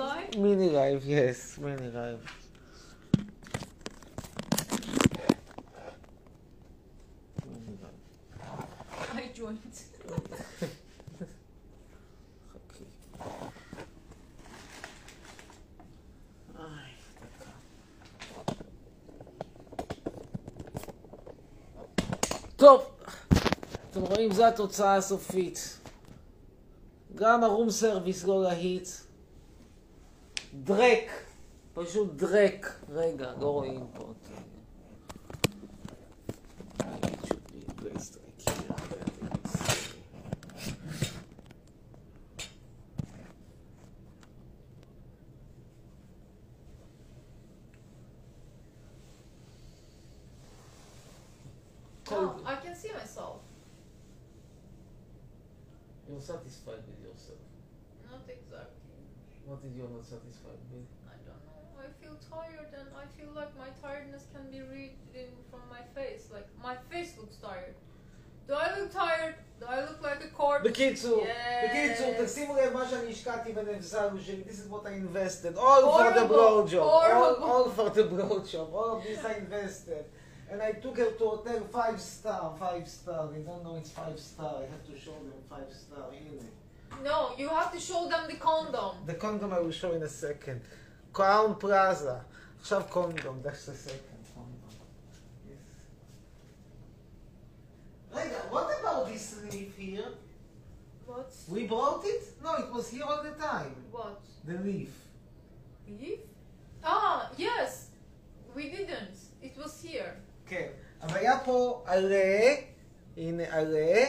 live? Mini live, yes, mini live. Mini live. I joined. טוב, אתם רואים, זו התוצאה הסופית. גם הרום סרוויס לא להיט. דרק, פשוט דרק. רגע, לא רואים פה. תראה. It should be placed like here, but I think it's- Oh, I can see myself. You're satisfied with yourself. Not exactly. What did you not satisfied with? I don't know. I feel tired and I feel like my tiredness can be read in from my face. Like my face looks tired. Do I look tired? Do I look like a corpse? בקיצור, Yes. בקיצור, תשימו לב מה שאני השקעתי בנבזלו שלי, this is what I invested, all for the Horrible. blow job, all, Horrible. all for the blow job, all of this I invested. And I took her to hotel five star, five star, they don't know it's five star, I have to show them five star, הנה. No, you have to show them the condom. The condom I will show in a second. Crown Plaza, עכשיו קונדום, that's the second condom. Yes. רגע, what about this leaf here? What? We brought it? No, it was here all the time. What? The leaf. Beef? Ah, yes. We didn't. It was here. כן. אבל היה פה עלה, הנה עלה,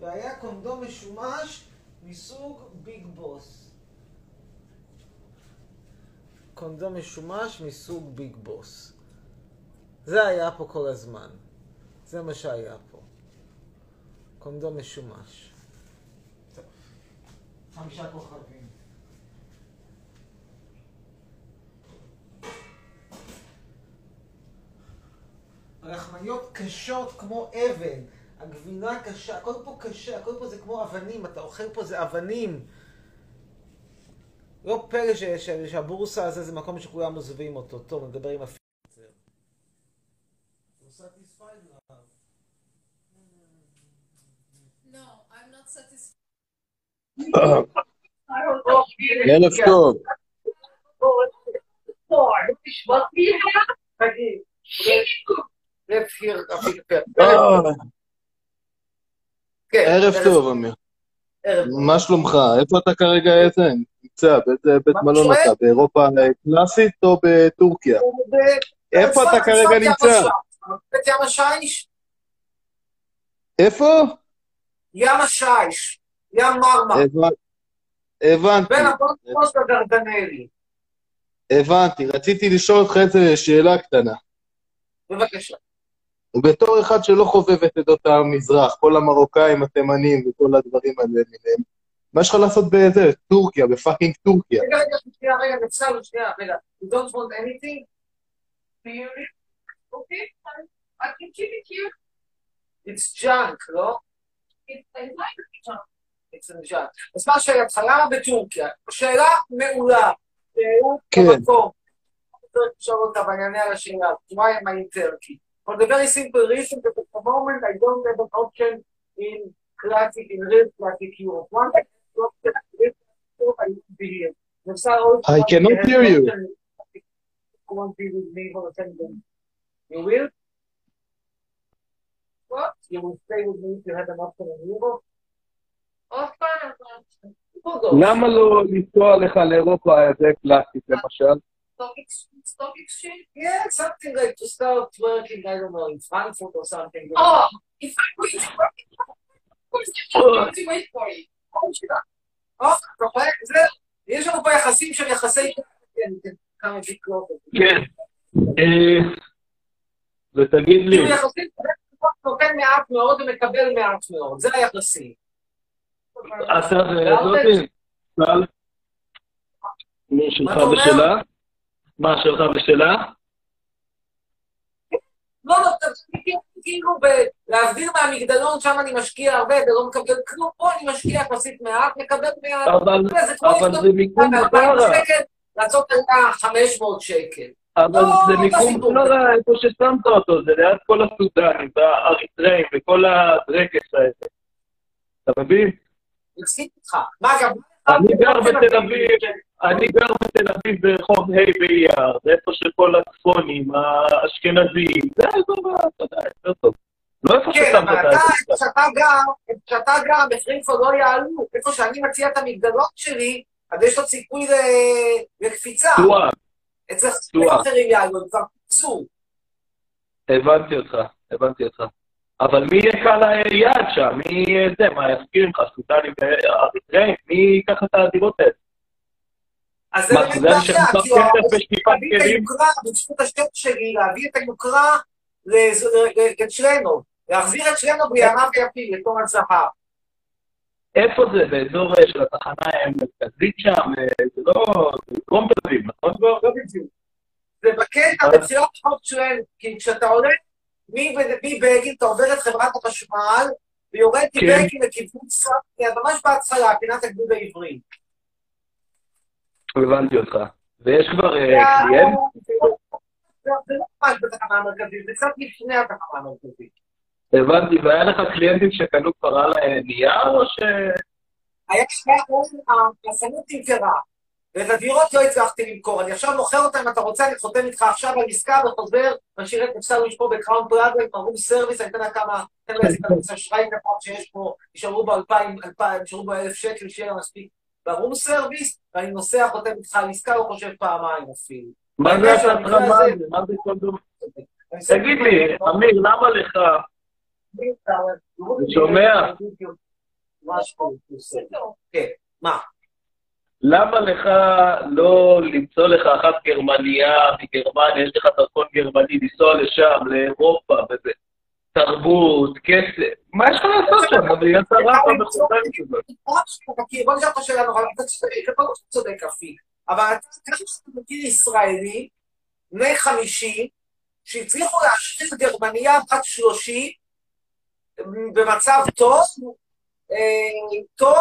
והיה קונדום משומש מסוג ביג בוס. קונדום משומש מסוג ביג בוס. זה היה פה כל הזמן. זה מה שהיה פה. קונדום משומש. חמישה כוכבים. רחמניות קשות כמו אבן, הגבינה קשה, הכל פה קשה, הכל פה זה כמו אבנים, אתה אוכל פה זה אבנים. לא פלא ש- ש- שהבורסה הזה זה מקום שכולם עוזבים אותו. טוב, נדבר עם הפיצר. No, I'm not satisfied. ערב טוב. ערב טוב, אמיר. מה שלומך? איפה אתה כרגע איזה? נמצא, באיזה בית מלון אתה? באירופה קלאסית או בטורקיה? איפה אתה כרגע נמצא? בית ים השיש, איפה? ים השיש, ים מרמר, הבנ- הבנתי, בין הבונקוס לדרדנלי. הבנתי. רציתי לשאול אותך איזה שאלה קטנה. בבקשה. בתור אחד שלא חובב את עדות המזרח, כל המרוקאים, התימנים וכל הדברים האלה למיניהם, מה יש לך לעשות בזה? טורקיה, בפאקינג טורקיה. רגע, רגע, שנייה, רגע, נצל, שנייה, רגע. You don't want anything? Okay, I can keep it here. It's junk, לא? It's junk. אז מה שאלתך, למה בטורקיה? שאלה מעולה. כן. במקום. אני אענה על השאלה. I in Turkey? For the very simple reason that at the moment I don't have an option in classic, in real classic Europe. Once I have option in real classic Europe, I will be here. אפשר עוד I cannot have hear you. option. You won't be with me for the same day. You will? What? You will stay with me if you have an option in Europe? What kind of option? Hold on. למה לא לנסוע לך לאירופה, זה קלאסית למשל? Stock ex- stock exchange? Yeah, something like to start working, I don't know, in Frankfurt or something. Oh, if I wait for it, of course I'm going to wait for it. אה, אתה רואה? יש לנו פה יחסים של יחסי... כן, כן. כן. אה, ותגיד לי, כאילו יחסים, נותן מעט מאוד ומקבל מעט מאוד, זה היחסים. אתה וזאתי, טל, מי שלך? ושלה? מה שלך ושלה? לא, לא, כאילו, להבדיל מהמגדלון, שם אני משקיע הרבה ולא מקבל כלום, פה אני משקיע יחסית מעט, מקבל מעט. אבל, זה מיקום ב-2,000 חרא. שקל, לעשות עליה 500 שקל. אבל לא, זה לא מיקום. חרא איפה ששמת אותו, זה ליד כל הסודנים והאריתראים וכל הדרקס האלה. אתה מבין? מסכים איתך. מה גם... אני גר בתל אביב, אני גר בתל אביב ברחוב ה' באייר, זה איפה שכל הצפונים, האשכנזים, זה האזור, ה- אתה יודע, יותר טוב. לא איפה כן, ששמת את האזור. שאתה גר, איפה שאתה גר, כבר לא יעלו. איפה שאני מציע את המגדלות שלי, אז יש לו סיכוי לקפיצה. תשואה, אצל תשואה. אחרים יעלו, כבר פיצו. הבנתי אותך, הבנתי אותך. אבל מי יהיה קהל היעד שם? מי זה? מה יסכים לך? סודנים ואריתראים? מי ייקח את הדירות האלה? אז זה באמת בעיה, כי להביא את? היוקרה, בזכות השם שלי, להביא את היוקרה לז- ל- לצ'לנו, להחזיר את צ'לנו בימיו היפים, לתור הזהב. איפה זה? באזור אה, של התחנה המרכזית שם? אה, זה לא... זה דרום תל אביב, נכון? לא בדיוק. זה בקטע, בתחילת החוק צ'לנו, כי כשאתה עולה מבגין, אתה עובר את חברת החשמל, ויורד כן. מבגין לכיוון סבתיה, ממש בהתחלה, פינת הגדוד העברי. הבנתי אותך. ויש כבר אה, זה- קליינט? זה זה לא ממש בתחנה המרכזית, זה קצת לפני התחנה המרכזית. הבנתי, והיה לך קליינטים שקנו כבר על אה, נייר, או ש... היה החנות נמכרה, ואת הדירות לא הצלחתי למכור. אני עכשיו מוכר אותן, אם אתה רוצה, אני חותם איתך עכשיו על עסקה וחוזר, משאיר את אפסלוש פה ב Crowne Plaza, עם room service, אני אתן לה כמה, אתן לה איזה כרטיס אשראי קטן שיש פה, נשארו בו אלפיים, אלפיים, נשארו בו אלף שקל, שיהיה לה מספיק ב room service, ואני נוסע, חותם איתך על עסקה, לא חושב פעמיים אפילו. מה זה הזה? מה זה כל דבר? תגיד לי, אמיר, למה לך... שומע? משהו, כן, מה? למה לך לא למצוא לך אחת גרמניה מגרמניה, יש לך דרכון גרמני, לנסוע לשם, לאירופה, וזה תרבות, כסף, מה יש לך לעשות שם? להיות הרפה מחודשת כזאת. בוא נשאל אותך שאלה נורא, אתה צודק, אתה לא אפיק, אבל אתה מכיר ישראלי, בני חמישים, שהצליחו להשאיר גרמניה בת שלושים, במצב טוב, אה, טוב,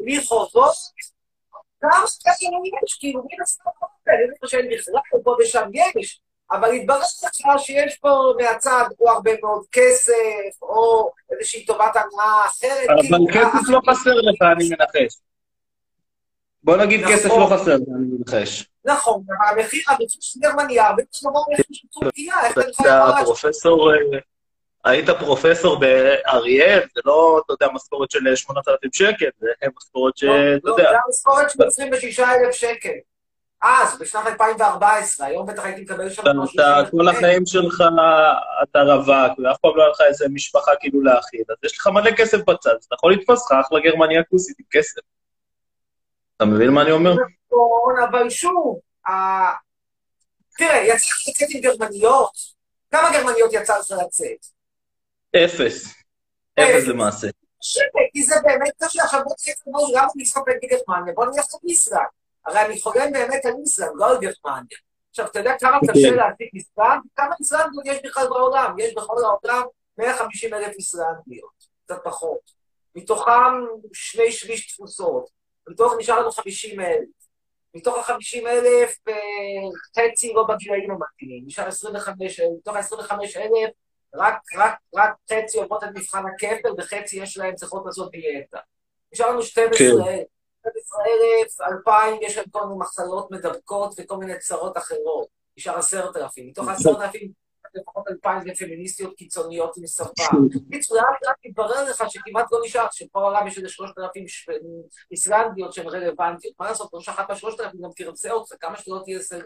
בלי כמה כאלה יש, כאילו, מן הסתם, אני לא חושב שאין בכלל, פה ושם יש, אבל התברר לך שיש פה מהצד או הרבה מאוד כסף, או איזושהי טובת הנאה אחרת. אבל כאילו, כסף לא חסר לך, אני מנחש. בוא נגיד נכון. כסף לא חסר אני מנחש. נכון, אבל המחיר, המחיר של גרמניה, הרבה נורא מהמחיר של טורקיה, איך אתה יכול אתה לדעת? פרופסור, אה, היית פרופסור באריאל, זה לא, אתה יודע, משכורת של 8,000 שקל, זה משכורת שאתה לא, יודע. זה המשכורת של 26,000 שקל. אז, בשנת 2014, היום בטח הייתי מקבל שם... אתה, אתה כל החיים שלך אתה רווק, ואף פעם לא היה לך איזה משפחה כאילו להאכיל, אז יש לך מלא כסף בצד, אז אתה יכול לתפוס לך אחלה גרמניה כוסית עם כסף. אתה מבין מה אני אומר? נכון, אבל שוב, תראה, יצא לך לצאת עם גרמניות? כמה גרמניות יצא לך לצאת? אפס. אפס למעשה. כי זה באמת קשה. עכשיו בוא תהיה כמו למה אני אסתפק בגרמניה? בוא נלך לאיסלנד. הרי אני חולם באמת על איסלנד, לא על גרמניה. עכשיו, אתה יודע כמה קשה כן. להשיג איסלנד? כמה איסלנדיות יש בכלל בעולם? יש בכל העולם 150 אלף איסלנדיות, קצת פחות. מתוכם שני שליש תפוסות. מתוך נשאר לנו 50 אלף. מתוך ה-50 אלף, אה, חצי לא בגילאים המתאימים. נשאר 25 אלף. מתוך ה-25 אלף, רק, רק, רק חצי עוברות את מבחן הכפל, וחצי יש להם צריכות לעשות דיאטה. נשאר לנו 12 כן. אלף. 12 אלף, 2,000, יש להם כל מיני מחלות מדבקות וכל מיני צרות אחרות. נשאר 10,000. מתוך ה-10,000, לפחות 2,000 זה פמיניסטיות קיצוניות עם שפה. בקיצור, לאט לאט מתברר לך שכמעט לא נשאר, שפה העולם יש איזה 3,000 ש- איסלנדיות שהן רלוונטיות. מה לעשות, ראש אחת מה-3,000 גם תרצה אותך, כמה שלא תהיה סלב,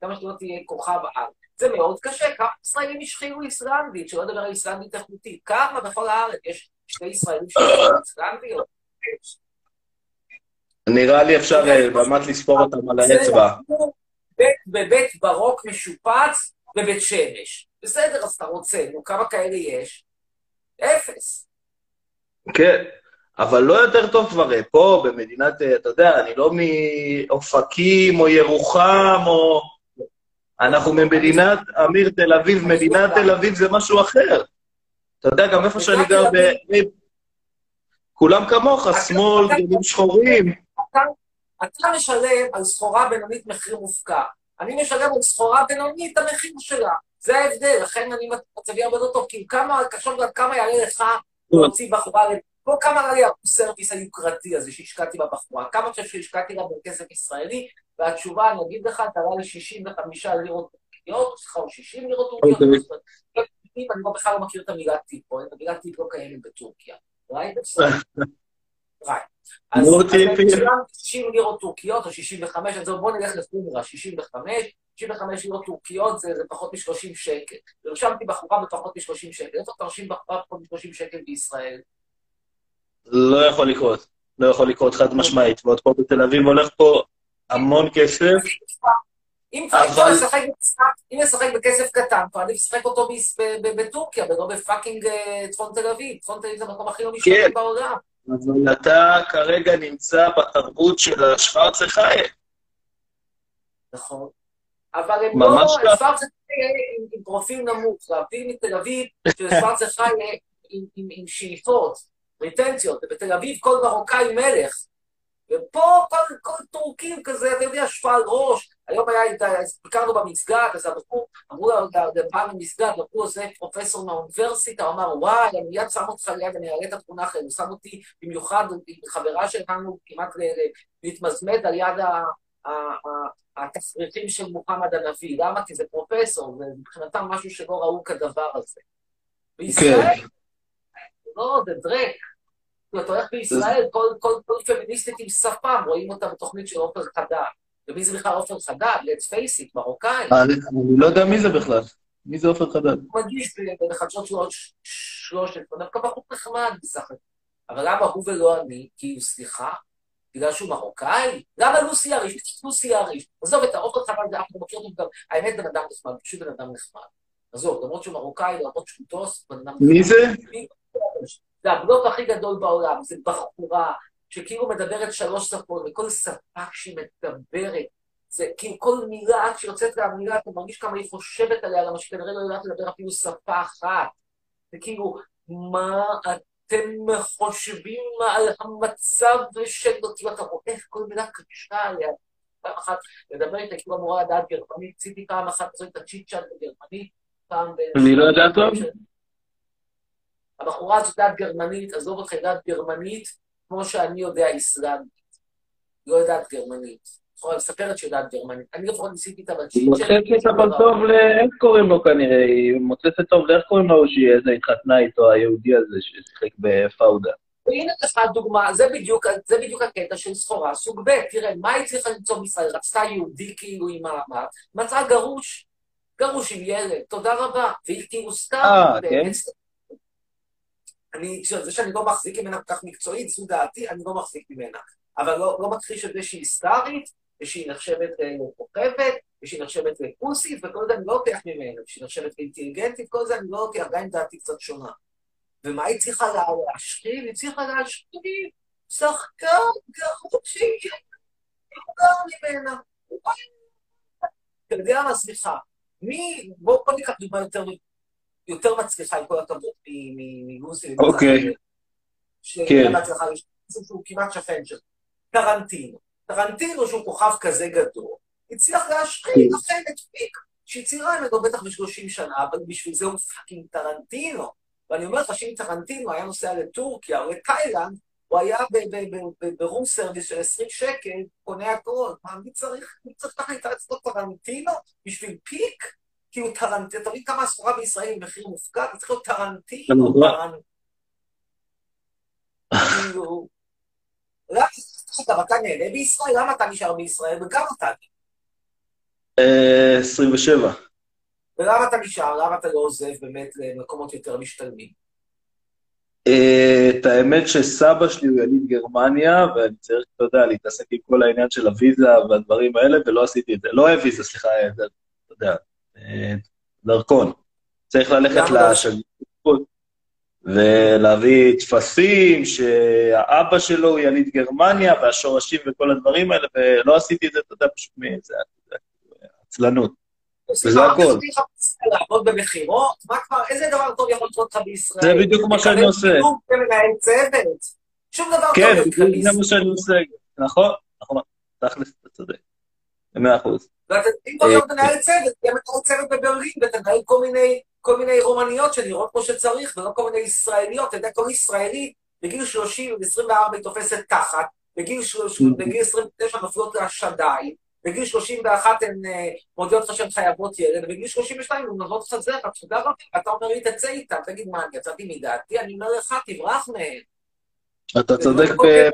כמה שלא תהיה כוכב על. זה מאוד קשה, כמה ישראלים השחילו איסלנדית, שלא לדבר על איסלנדית איכותית. כמה בכל הארץ יש שני ישראלים שהשחילו איסלנדיות? נראה לי אפשר אה, באמת לספור אותם על האצבע. בית- בבית ברוק משופץ בבית שמש. בסדר, אז אתה רוצה, נו, כמה כאלה יש? אפס. כן, אבל לא יותר טוב כבר אה, פה, במדינת, אה, אתה יודע, אני לא מאופקים או ירוחם או... אנחנו ממדינת, אמיר תל אביב, מדינת תל אביב זה משהו אחר. אתה יודע, גם איפה שאני גר, ב... כולם כמוך, שמאל, גדולים שחורים. אתה משלם על סחורה בינונית מחיר מופקע. אני משלם על סחורה בינונית את המחיר שלה. זה ההבדל, לכן אני מצבי הרבה יותר טוב, כי כמה, תחשוב גם כמה יעלה לך להוציא בחורה, פה כמה עלה לי הסרוויס היוקרתי הזה שהשקעתי בבחורה, כמה חושב שהשקעתי לה בכסף ישראלי, והתשובה, אני אגיד לך, תעלה ל-65 לירות טורקיות, סליחה, או 60 לירות טורקיות, אני בכלל לא מכיר את המילה טיפ, או המילה טיפ לא קיימת בטורקיה, right? אז 60 לירות טורקיות או 65, אז בואו נלך לחומרה, 65, 65 לירות טורקיות זה, פחות מ-30 שקל. הרשמתי בחורה בפחות מ-30 שקל. איפה תרשים בחורה בפחות מ-30 שקל בישראל? לא יכול לקרות. לא יכול לקרות חד משמעית. ועוד פה בתל אביב הולך פה המון כסף. אם לשחק בכסף קטן, כבר עדיף לשחק אותו בטורקיה, ולא בפאקינג אה, צפון תל אביב. צפון תל אביב זה המקום הכי לא משתתף כן. בעולם. אבל אתה כרגע נמצא בתרבות של השוורצה חיה. נכון. אבל הם לא, שוורצה חיה עם פרופיל נמוך, להבדיל מתל אביב, ששוורצה חיה עם שאיפות, ריטנציות, ובתל אביב כל מרוקאי מלך. ופה כל, כל טורקים כזה, אתה יודע, שפל ראש. היום היה, ביקרנו במסגד, אז הבחור, אמרו לבעל במסגד, בחור זה פרופסור מהאוניברסיטה, הוא אמר, וואי, אני מיד שם אותך ליד, אני אעלה את התמונה אחרת. הוא שם אותי במיוחד עם חברה שלנו כמעט להתמזמד על יד התסריטים של מוחמד הנביא. למה? כי זה פרופסור, ומבחינתם משהו שלא ראו כדבר הזה. בישראל, כן. לא, זה דרק. אתה הולך בישראל, כל, כל, כל פמיניסטית עם שפם, רואים אותה בתוכנית של עופר חדד. ומי זה בכלל עופר חדד? let's face it, מרוקאי. אני לא יודע מי זה בכלל. מי זה עופר חדד? הוא מגיש בחדשות שלו שלושת, דווקא בחור נחמד בסך הכל. אבל למה הוא ולא אני? כי, סליחה, בגלל שהוא מרוקאי? למה לוסי אריש? לוסי אריש. עזוב את העופר חדד, זה אף אחד לא מכיר אותו גם, האמת בן אדם נחמד, פשוט בן אדם נחמד. עזוב, למרות שהוא מרוקאי, למרות שהוא טוס, בן אדם נחמד. מי זה? זה הבלוק הכי גדול בעולם, זה בחורה שכאילו מדברת שלוש שפות, וכל שפה שהיא מדברת, זה כאילו כל מילה, עד שיוצאת לה מילה, אתה מרגיש כמה היא חושבת עליה, למה שכנראה לא יודעת לדבר אפילו שפה אחת. זה כאילו, מה אתם חושבים על המצב של... כאילו, אתה רואה איך כל מילה קשה עליה. פעם אחת לדבר איתה, כאילו אמורה לדעת גרמנית, ציפי פעם אחת את הצ'יט צ'אט בגרמנית, פעם... אני לא יודע טוב. הבחורה הזאת יודעת גרמנית, עזוב אותך, יודעת גרמנית, כמו שאני יודע איסלאמית. לא יודעת גרמנית. יכולה לספר את שיודעת גרמנית. אני לפחות ניסיתי את הבנצ'ית שלי. היא מוצאת אבל טוב ל... איך קוראים לו כנראה? היא מוצאת טוב לאיך קוראים לו שהיא איזה התחתנה איתו, היהודי הזה ששיחק בפאודה. והנה לך דוגמה, זה בדיוק, זה בדיוק הקטע של סחורה סוג ב', תראה, מה היא צריכה למצוא בישראל? רצתה יהודי כאילו עם מעמד, מצאה גרוש, גרוש עם ילד, תודה רבה, והיא כאילו סתם, אה, כן? אני, זה שאני לא מחזיק ממנה כל כך מקצועית, זו דעתי, אני לא מחזיק ממנה. אבל לא, לא מכחיש את זה שהיא סטארית, ושהיא נחשבת לכוכבת, ושהיא נחשבת לפוסית, וכל זה אני לא לוקח ממנה, ושהיא נחשבת לאינטליגנטית, כל זה אני לא לוקח, גם אם דעתי קצת שונה. ומה היא צריכה להשחיל? היא צריכה להשחיל שחקן גרוע שהיא ממנה. אתה יודע מה, סליחה, מי, בוא ניקח דוגמה יותר יותר מצליחה, עם כל הכבוד, מלוסי. אוקיי. כן. שהוא כמעט שכן של טרנטינו. טרנטינו, שהוא כוכב כזה גדול, הצליח להשחיל כן. אכן את פיק, שהיא צעירה ממנו בטח ב-30 שנה, אבל בשביל זה הוא fucking טרנטינו. ואני אומר לך שאם טרנטינו היה נוסע לטורקיה או לתאילנד, הוא היה ב room service של 20 שקל, קונה הכל. מה, מי צריך, מי צריך להתארץ לו טרנטינו בשביל פיק? כאילו טרנטינו, אתה מבין כמה הסחורה בישראל היא מחיר מופקע? זה צריך להיות טרנטינו. כאילו... למה אתה נהנה בישראל? למה אתה נשאר בישראל? וכמה אתה? 27. ולמה אתה נשאר? למה אתה לא עוזב באמת למקומות יותר משתלמים? את האמת שסבא שלי הוא יליד גרמניה, ואני צריך, אתה יודע, להתעסק עם כל העניין של הוויזה והדברים האלה, ולא עשיתי את זה. לא ויזה, סליחה, אתה יודע, דרכון. צריך ללכת לשגרירות ולהביא טפסים שהאבא שלו הוא יליד גרמניה והשורשים וכל הדברים האלה, ולא עשיתי את זה, אתה יודע, פשוט מאיזה עצלנות. וזה הכל. לעבוד במכירות? מה כבר, איזה דבר טוב יכול לקרות לך בישראל? זה בדיוק מה שאני עושה. כמנהל צוות. שום דבר כן, טוב בישראל. זה מה שאני עושה. נכון, נכון. תכלס, אתה צודק. במאה אחוז. ואתה אם כבר להיות מנהל צוות, תהיה מנהל צוות בברלין, ותנהל כל מיני, כל מיני רומניות שנראות כמו שצריך, ולא כל מיני ישראליות. אתה יודע, כל ישראלי בגיל 30 ו-24 היא תופסת תחת, בגיל 30 בגיל 29 נופלות לה שדיים, בגיל 31 הן אה, מודיעות לך שהן חייבות ילד, ובגיל 32 הן נותנות לך זרע, אתה יודע מה? אתה אומר לי, תצא איתם, תגיד, מה, אני יצאתי מדעתי? אני אומר לך, תברח מהן. אתה צודק ב...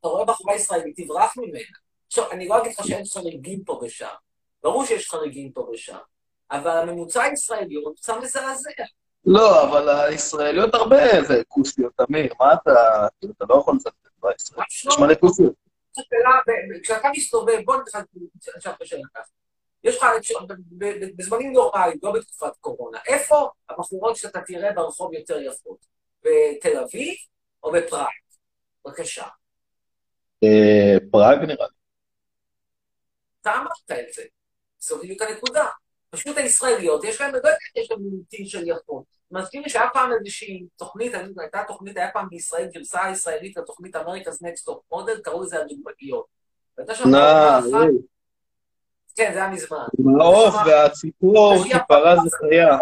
אתה רואה בחורה ישראלית, תברח ממנה. עכשיו, אני לא אגיד לך שאין חריגים פה ושם. ברור שיש חריגים פה ושם. אבל הממוצע הישראלי הוא ממוצע מזעזע. לא, אבל הישראליות הרבה זה כוסיות, אמיר. מה אתה... אתה לא יכול לצאת בישראל. יש מלא כוסיות. כשאתה מסתובב, בוא עכשיו את השאלה ככה. יש לך, בזמנים נורמליים, לא בתקופת קורונה, איפה הבחורות שאתה תראה ברחוב יותר יפות? בתל אביב או בפראג? בבקשה. אה, פראג נראה לי. אתה אמרת את זה. זו בדיוק הנקודה. פשוט הישראליות, יש להם, לא יודע, יש להם מיעוטים של יפות. מזכיר לי שהיה פעם איזושהי תוכנית, אני- הייתה תוכנית, היה פעם בישראל גרסה ישראלית לתוכנית America's Next Top Model, קראו לזה הדוגמניות. והייתה שם בחורה אחת- כן, זה היה מזמן. העוף והציפור, כפרה זה חיה.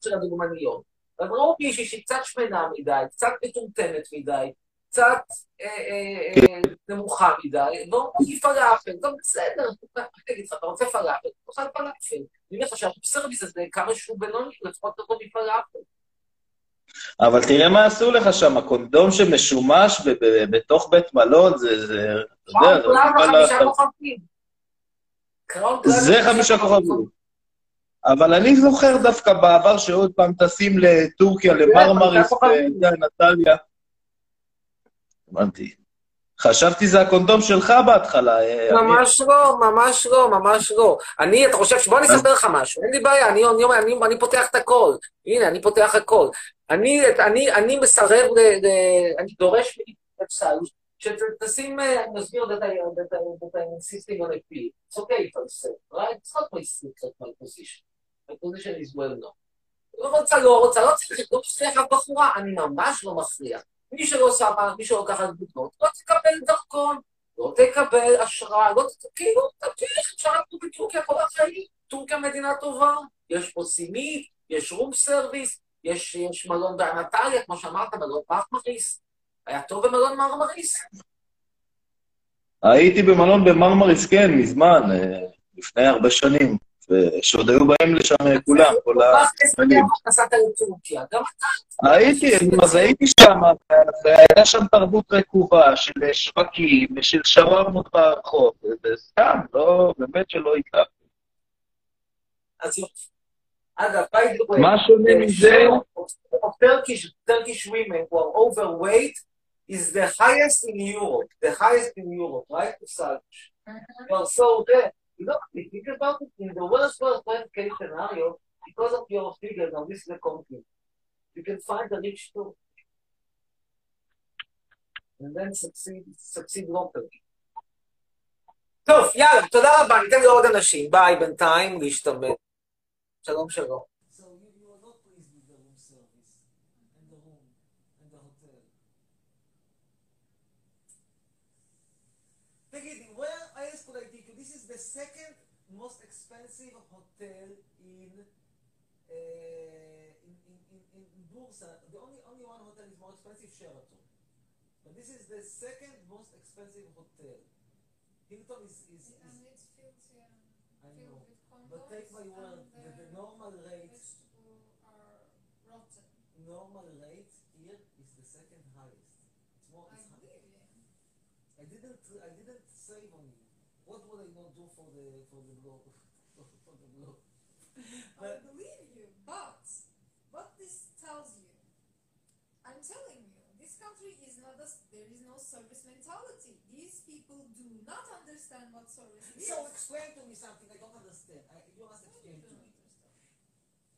של הדוגמניות. אז ראו מישהי שהיא קצת שמנה מדי, קצת מטומטמת מדי, קצת אה, אה, אה, נמוכה מדי, ואומרים לי פלאפל, טוב, בסדר, אני אגיד לך, אתה רוצה פלאפל, תאכל פלאפל. אני אומר לך שהסרוויס הזה, כמה שהוא בינוני, לפחות טוב מפלאפל. אבל תראה מה עשו לך שם, הקונדום שמשומש בתוך בית מלון, זה, זה, אתה זה חמישה כוכבים. אבל אני זוכר דווקא בעבר שעוד פעם טסים לטורקיה, למרמריס, חמישה כוכבים. ואתה יודע, נטליה. הבנתי. חשבתי זה הקונדום שלך בהתחלה. אה. ממש לא, ממש לא, ממש לא. אני, אתה חושב. בוא אני אספר לך משהו, אין לי בעיה, אני, אני, אני, אני פותח את הכל. הנה, אני פותח הכל. אני, אני, אני מסרב, ל, ל, אני דורש מבצל, שתשים, אני מסביר that I, that I, that I'm insisting on a fee. It's okay if I say, right? It's not my secret, my position. My position is well known. לא רוצה, לא רוצה, לא צריך, לא צריך אף בחורה, אני ממש לא מפריע. מי שלא שמה, מי שלא לוקחת דוגמאות, לא תקבל דרכון, לא תקבל אשרה, לא ת... כאילו, תמשיך, אפשר לגור בטורקיה כל החיים. טורקיה מדינה טובה, יש פה סינית, יש room service, יש, יש מלון באנטליה, כמו שאמרת, מלון מרמריס. היה טוב במלון מרמריס? הייתי במלון במרמריס, כן, מזמן, אה, לפני הרבה שנים, ושעוד היו באים לשם אה, כולם, כל אתה. הייתי, אז הייתי שם, והיה שם תרבות רקובה של שווקים ושל שווארמות ברחוב, וסתם, לא, באמת שלא התלהבתי. אז יופי. אגב, by the way, מה שונה מזה? of Turkish, Turkish women who are overweight is the highest in Europe, the highest in Europe, right? Such. Well, so there, know, if you think about it, in the worst worst worst case scenario, because of your figures on this country, you can find a rich too. And then succeed, succeed locally. טוב, יאללה, תודה רבה, ניתן לעוד אנשים. ביי, בינתיים, להשתמש. שלום, שלום. Second most expensive hotel in, uh, in, in, in, in Bursa. The only, only one hotel is more expensive, Sheraton. But this is the second most expensive hotel. Hilton is, is, is And it's filled, yeah, I know. But take my word, the, the normal rate, are rotten. normal rate here is the second highest. It's more, I it's you. I didn't, I didn't save on you. What would I not do for the, for the for the blog? I believe you, but what this tells you, I'm telling you, this country is not a, there is no service mentality. These people do not understand what service is. So explain to me something I don't understand. I, you must explain to me.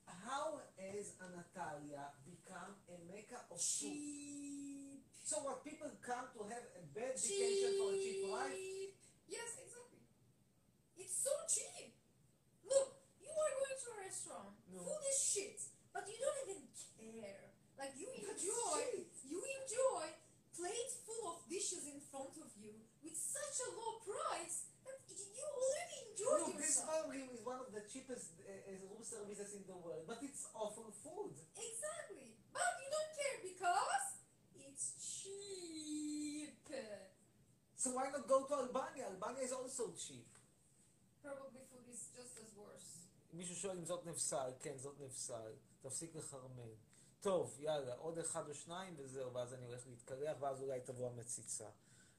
How has Anatolia become a mecca of cheap, So what people come to have a bad vacation for a cheap life? Cheap. Yes, exactly. It's so cheap. Look, restaurant. No. Food is shit, but you don't even care. Like you enjoy, you enjoy plate full of dishes in front of you with such a low price that you already enjoyed Look, this yourself. Is one of the cheapest uh, room services in the world, but it's awful food. Exactly, but you don't care because it's cheap. So why not go to Albania? Albania is also cheap. מישהו שואל אם זאת נפסל, כן, זאת נפסל. תפסיק לחרמן. טוב, יאללה, עוד אחד או שניים וזהו, ואז אני הולך להתקלח, ואז אולי תבוא המציצה.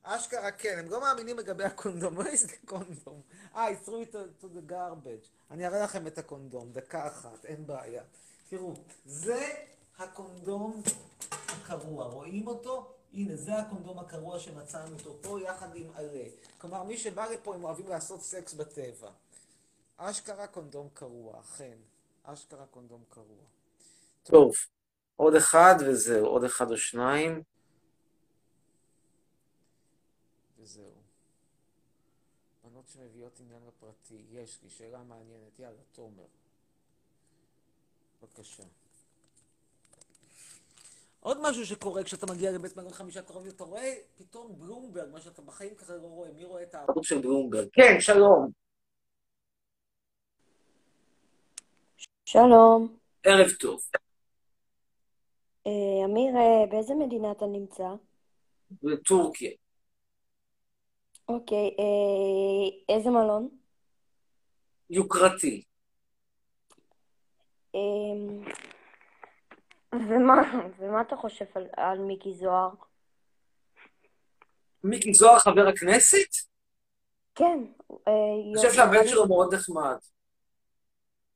אשכרה כן, הם לא מאמינים לגבי הקונדום, איזה קונדום. אה, I threw it to the garbage. אני אראה לכם את הקונדום, דקה אחת, אין בעיה. תראו, זה הקונדום הקרוע, רואים אותו? הנה, זה הקונדום הקרוע שמצאנו אותו פה יחד עם עלה. כלומר, מי שבא לפה הם אוהבים לעשות סקס בטבע. אשכרה קונדום קרוע, אכן. אשכרה קונדום קרוע. טוב, עוד אחד וזהו, עוד אחד או שניים. וזהו. בנות שמביאות עניין לפרטי, יש לי שאלה מעניינת. יאללה, תומר. בבקשה. עוד משהו שקורה כשאתה מגיע לבית מלון חמישה כוכבים, אתה רואה פתאום בלומברג, מה שאתה בחיים ככה לא רואה, מי רואה את הערוץ של בלומברג? כן, שלום. שלום. ערב טוב. אה, אמיר, אה, באיזה מדינה אתה נמצא? בטורקיה. אוקיי, אה, איזה מלון? יוקרתי. ומה, ומה אתה חושב על, על מיקי זוהר? מיקי זוהר חבר הכנסת? כן. אה, אני חושב שהבן שלו מאוד נחמד.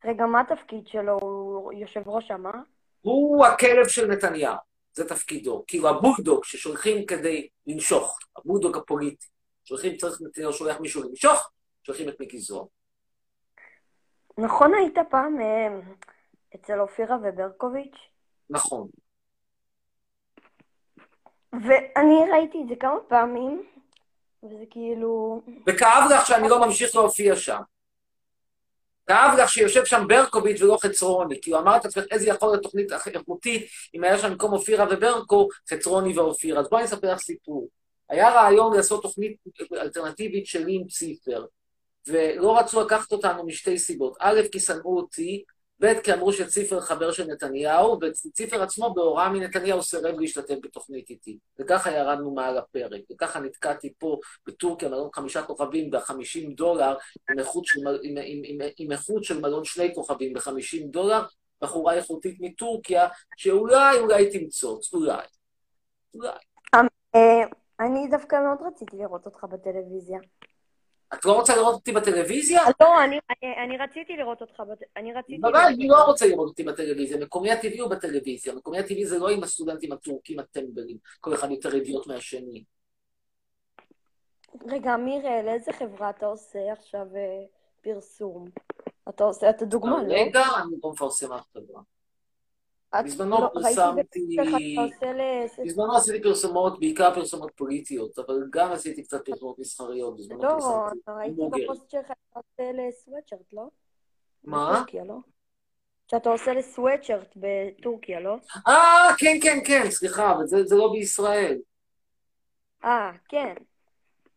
רגע, מה התפקיד שלו? הוא יושב ראש המה? הוא הכלב של נתניהו, זה תפקידו. כאילו הבולדוג ששולחים כדי לנשוך, הבולדוג הפוליטי. שולחים, צריך נתניהו שולח מישהו למשוך, שולחים את מיקי זוהר. נכון היית פעם אה, אצל אופירה וברקוביץ'? נכון. ואני ראיתי את זה כמה פעמים, וזה כאילו... וכאב לך שאני לא ממשיך להופיע שם. כאב לך שיושב שם ברקוביץ' ולא חצרוני, כי הוא אמר את עצמך איזה יכול להיות תוכנית איכותית אם היה שם במקום אופירה וברקו, חצרוני ואופירה. אז בואי אני אספר לך סיפור. היה רעיון לעשות תוכנית אלטרנטיבית שלי עם ציפר, ולא רצו לקחת אותנו משתי סיבות. א', כי שנאו אותי, ב', כי אמרו שציפר חבר של נתניהו, וציפר עצמו בהוראה מנתניהו סירב להשתתף בתוכנית איתי. וככה ירדנו מעל הפרק, וככה נתקעתי פה בטורקיה, מלון חמישה כוכבים ב-50 דולר, עם איכות של, מל... עם, עם, עם, עם איכות של מלון שני כוכבים ב-50 דולר, בחורה איכותית מטורקיה, שאולי, אולי תמצוץ, אולי. אולי. אה, אני דווקא מאוד רציתי לראות אותך בטלוויזיה. את לא רוצה לראות אותי בטלוויזיה? לא, אני, אני, אני רציתי לראות אותך. אני רציתי... בוודאי, אני לא רוצה לראות אותי בטלוויזיה, מקומי הטבעי הוא בטלוויזיה, מקומי הטבעי זה לא עם הסטודנטים הטורקים הטמבלים, כל אחד יותר אידיוט מהשני. רגע, אמיר, אה, לאיזה חברה אתה עושה עכשיו אה, פרסום? אתה עושה, אתה דוגמה, לא? רגע, אני לא מפרסם אף חברה. בזמנו לא, ראיתי פרסמתי. בזמנו עשיתי פרסומות, בעיקר פרסומות פוליטיות, אבל גם עשיתי קצת פרסומות מסחריות, בזמנו לא, פרסמתי ראיתי בוגר. בפוסט שלך שאתה עושה לסוואטשרט, לא? מה? לא? שאתה עושה לסוואטשרט בטורקיה, לא? אה, כן, כן, כן, סליחה, אבל זה זה לא בישראל. אה, כן.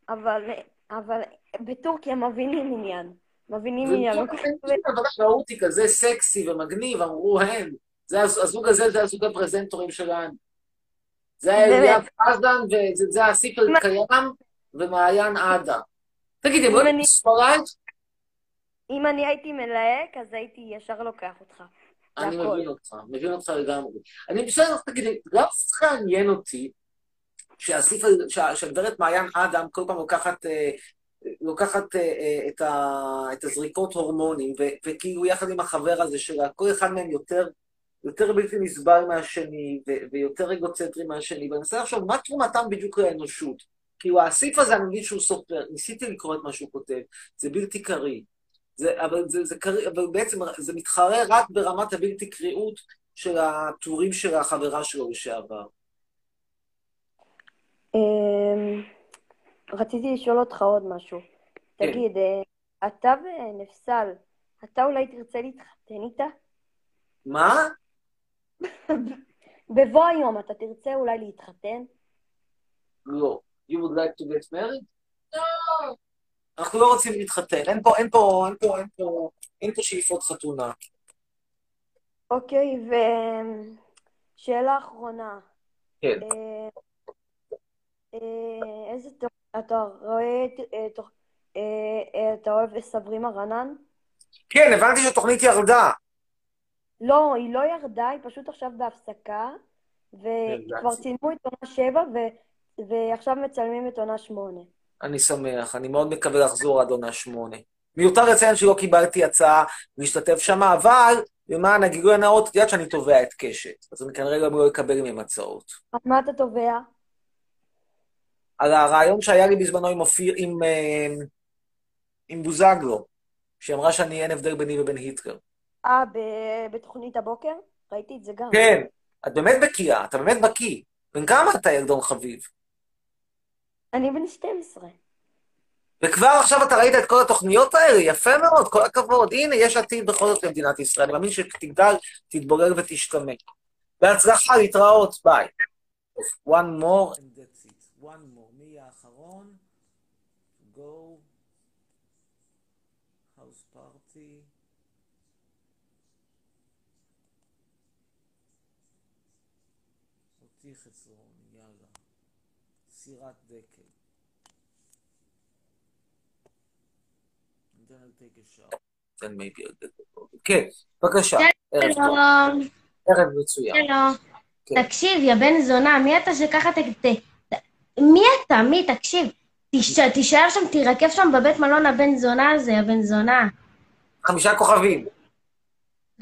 אבל, אבל בטורקיה מבינים עניין. מבינים עניין. לא אבל ראו אותי כזה סקסי ומגניב, אמרו הם, זה הז- הזוג הזה, זה הזוג הפרזנטורים שלנו. זה? אליאב חזן, וזה הסיפר קיים, ומעיין עדה. תגידי, הם לא אם אני- ספרד? אם אני הייתי מלהק, אז הייתי ישר לוקח אותך. אני. מבין אותך, מבין אותך לגמרי. אני בסדר, תגידי, גם צריך לעניין אותי שהגברת מעיין אדם כל פעם לוקחת, אה, לוקחת אה, אה, את, ה, את הזריקות הורמונים, ו, וכאילו יחד עם החבר הזה שלה, כל אחד מהם יותר, יותר בלתי נסבל מהשני, ו, ויותר אגוצנטרי מהשני, ואני מנסה לחשוב, מה תרומתם בדיוק לאנושות? כאילו, האסיף הזה, אני מבין שהוא סופר, ניסיתי לקרוא את מה שהוא כותב, זה בלתי קריא. זה, אבל זה, זה, קריא, אבל בעצם זה מתחרה רק ברמת הבלתי קריאות של הטורים של החברה שלו לשעבר. אמ, רציתי לשאול אותך עוד משהו. כן. תגיד, אה, אתה ונפסל, אתה אולי תרצה להתחתן איתה? מה? בבוא היום אתה תרצה אולי להתחתן? לא. You would like to get married? אנחנו לא רוצים להתחתן. אין פה, אין פה, אין פה, אין פה, אין פה שאיפות חתונה. אוקיי, ושאלה אחרונה. כן. אה, אה, איזה תוכנית אתה רואה, אה, אה, אה, אתה אוהב סברימה רנן? כן, הבנתי שהתוכנית ירדה. לא, היא לא ירדה, היא פשוט עכשיו בהפסקה, וכבר. צילמו את עונה שבע, ו- ועכשיו מצלמים את עונה שמונה. אני שמח, אני מאוד מקווה לחזור עד עונה שמונה. מיותר לציין שלא קיבלתי הצעה להשתתף שם, אבל למען הגילוי הנאות, את יודעת שאני תובע את קשת, אז אני כנראה גם לא אקבל מהם הצעות. אז מה אתה תובע? על הרעיון שהיה לי בזמנו עם אופיר, עם, אה, עם בוזגלו, שאמרה שאני אין הבדל ביני ובין היטלר. אה, בתוכנית הבוקר? ראיתי את זה גם. כן, את באמת בקיאה, אתה באמת בקיא. בן כמה אתה, ילדון חביב? אני בן 12. וכבר עכשיו אתה ראית את כל התוכניות האלה, יפה מאוד, כל הכבוד. הנה, יש עתיד בכל זאת למדינת ישראל. אני מאמין שתגדל, תתבורר ותשתמע. בהצלחה, להתראות, ביי. one more and that's it. one more. מי האחרון? go. house party. אותי חצרון, יאללה. סירת דקל. Problem. כן, בבקשה. ערב טוב. שלום, ערב מצוין. שלום. כן. תקשיב, יא בן זונה, מי אתה שככה ת... מי אתה? מי? תקשיב. תישאר שם, תירקב שם בבית מלון הבן זונה הזה, הבן זונה. חמישה כוכבים.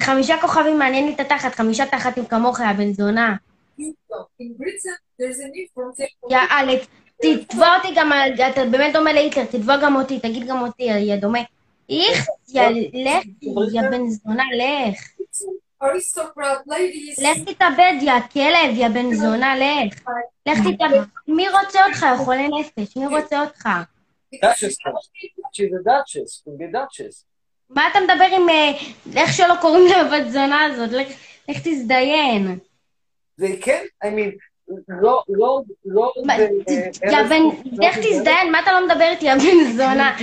חמישה כוכבים מעניין לי את התחת, חמישה תחתים כמוך, יא בן זונה. In Britain, there's a need for table. יא אלכס, תתבע אותי גם, על- אתה באמת דומה להיטלר, תתבע גם אותי, תגיד גם אותי, יא דומה. איך, יא, לך, יא בן זונה, לך. לך תתאבד, יא כלב, יא בן זונה, לך. לך תתאבד. מי רוצה אותך, יא חולה נפש? מי רוצה אותך? דאצ'ס. She's a duchess. She's a duchess. מה אתה מדבר עם... אה, איך שלא קוראים לבת זונה הזאת? לך תזדיין. זה כן, I mean, לא, לא, לא... אה, יא בן... לא לך תזדיין, מה אתה לא מדבר איתי, יא בן זונה?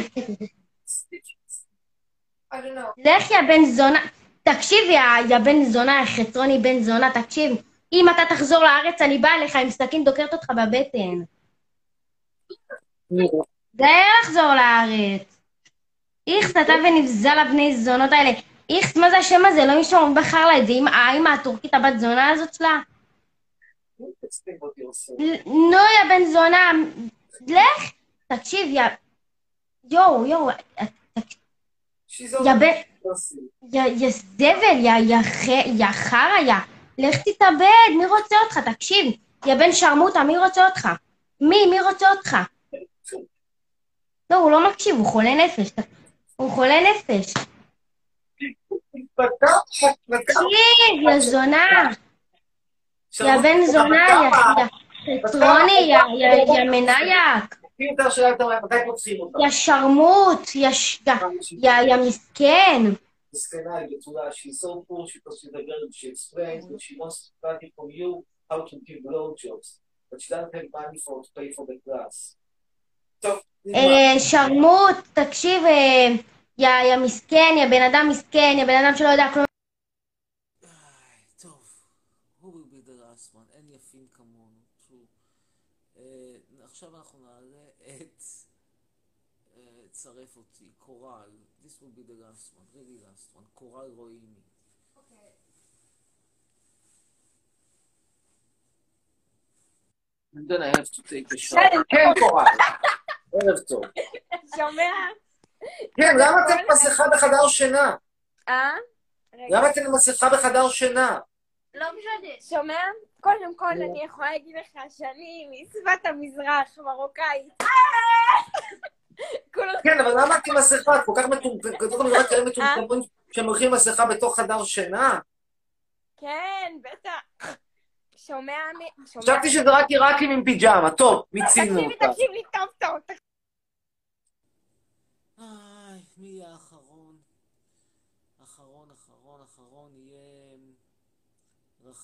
לך, יא בן זונה. תקשיב, יא- בן זונה, חצרוני בן זונה, תקשיב. אם אתה תחזור לארץ, אני באה אליך עם סכין דוקרת אותך בבטן. זה לחזור לארץ. איכס, אתה ונבזל הבני זונות האלה. איכס, מה זה השם הזה? לא מישהו בחר לה את זה. האמא הטורקית, הבת זונה הזאת שלה? נו, יא בן זונה, לך. תקשיב, יא... יואו, יואו, יא בן... יא, זבל, יא חרא, יא... לך תתאבד, מי רוצה אותך? תקשיב, יא בן שרמוטה, מי רוצה אותך? מי? מי רוצה אותך? לא, הוא לא מקשיב, הוא חולה נפש. הוא חולה נפש. תקשיב, יא זונה, יא בן זונה, יא חצרוני, יא יא- יא שרמוט, יא מסכן. מסכנה, היא בתולה, she's so poor, she was with a girl, she explains that she wants to study from you how to give blowjobs, but she doesn't have money for to pay for the class. אה, שרמוט, תקשיב, אה, יא מסכן, יא בן אדם מסכן, יא בן אדם שלא יודע כלום. איי, טוב, who will be the last one? אין יפים כמונו, true. אה, עכשיו אנחנו נעלה את אה, צרף אותי, קורל. This will be the last one, really last one. קורל רואימי. And then I have to take a shower. כן, קורל. ערב טוב. שומע? כן, למה אתם מסכה בחדר שינה? אה? למה אתם מסכה בחדר שינה? לא משנה. שומע? קודם כל אני יכולה להגיד לך שאני משפת המזרח, מרוקאית. כן, אבל למה את עם מסכה? את כל כך מטומטמת, כל כך נראה כאלה מטומטמים שהם הולכים עם מסכה בתוך חדר שינה? כן, בטח. שומע? מי-? חשבתי שזה רק עיראקים עם פיג'מה. טוב, מיצינו אותה. תקשיב לי טוב טוב. איי, מי יהיה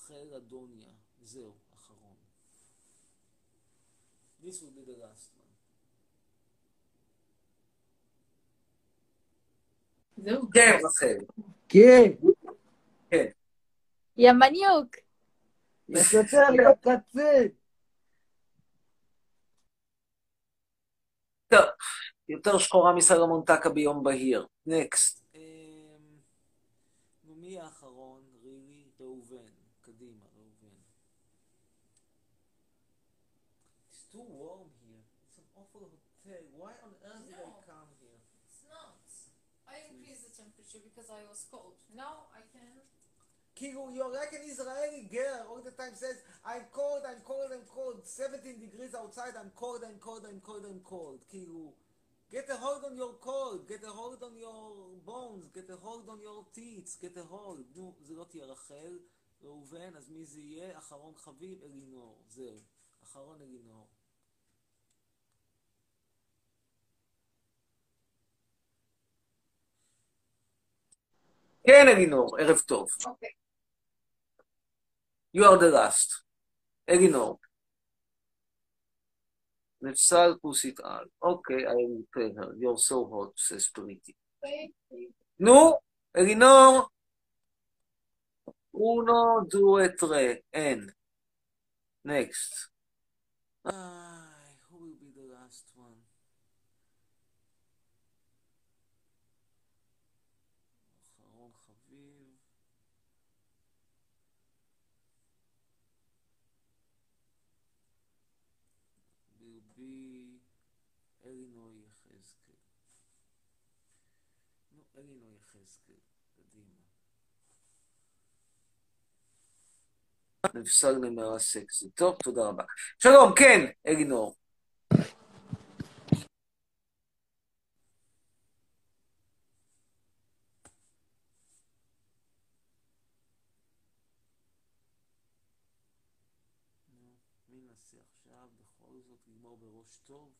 רחל אדוניה. זהו, אחרון. This will be the last one. זהו. כן, רחל. כן, יא מניוק. לקצר, לקצר. טוב, יותר שחורה מסלומון טקה ביום בהיר. נקסט. אמ, נו, מי האחרון? רילי? ראובן. קדימה, ראובן. It's too warm here. It's an awful hotel. Why on earth did I No. come here? It's not. I increased the temperature because I was cold. Now I can. כאילו, you're like an Israeli girl, all the time says, I'm cold, I'm cold, I'm cold, 17 degrees outside, I'm cold, I'm cold, I'm cold, I'm cold. כאילו, get a hold on your cold, get a hold on your bones, get a hold on your teeth, get a hold. נו, זה לא תהיה רחל, ראובן, אז מי זה יהיה? אחרון חביב, אלינור. זהו. אחרון אלינור. כן, אלינור, ערב טוב. Okay. You are the last. אלינור. נפסל כוסית על. אוקיי, I will tell her. You're so hot, says פריטי. Thank you. נו, אלינור. uno, due, tre, אין. Next. איי, who will be the last one? Will be אלינור יחזקאל. נו, אלינור יחזקאל, קדימה. נפסל נמרה סקסי. טוב, תודה רבה. שלום, כן, אלינור. נו, מי נעשה עכשיו? לגמור בראש טוב?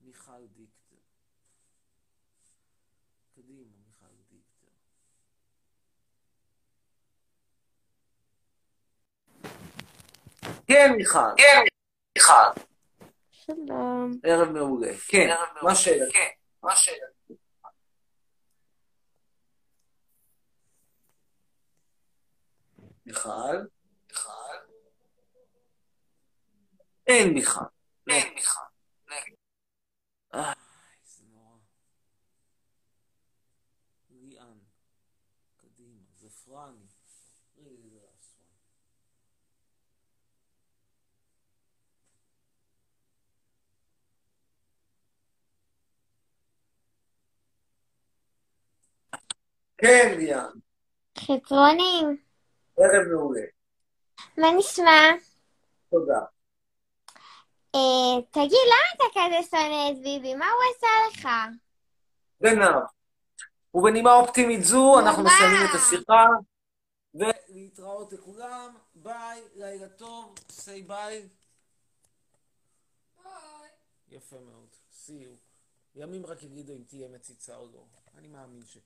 מיכל דיקטר. קדימה, מיכל דיקטר. כן, מיכל. כן, מיכל. שלום. ערב מעולה. כן, מה השאלה? כן, מה השאלה? מיכל? אין מיכל. אין. איי, זה נורא. ליאן. קדימה, one. כן, ליאן. חצרונים. ערב מעולה. מה נשמע? תודה. אה, תגיד, למה אתה כזה שונא את ביבי? מה הוא עשה לך? גנב. ובנימה אופטימית זו, אנחנו? מסיימים את השיחה. ולהתראות לכולם. ביי, לילה טוב. say ביי. Bye. יפה מאוד. see you. ימים רק יגידו אם תהיה מציצה או לא. אני מאמין שכן.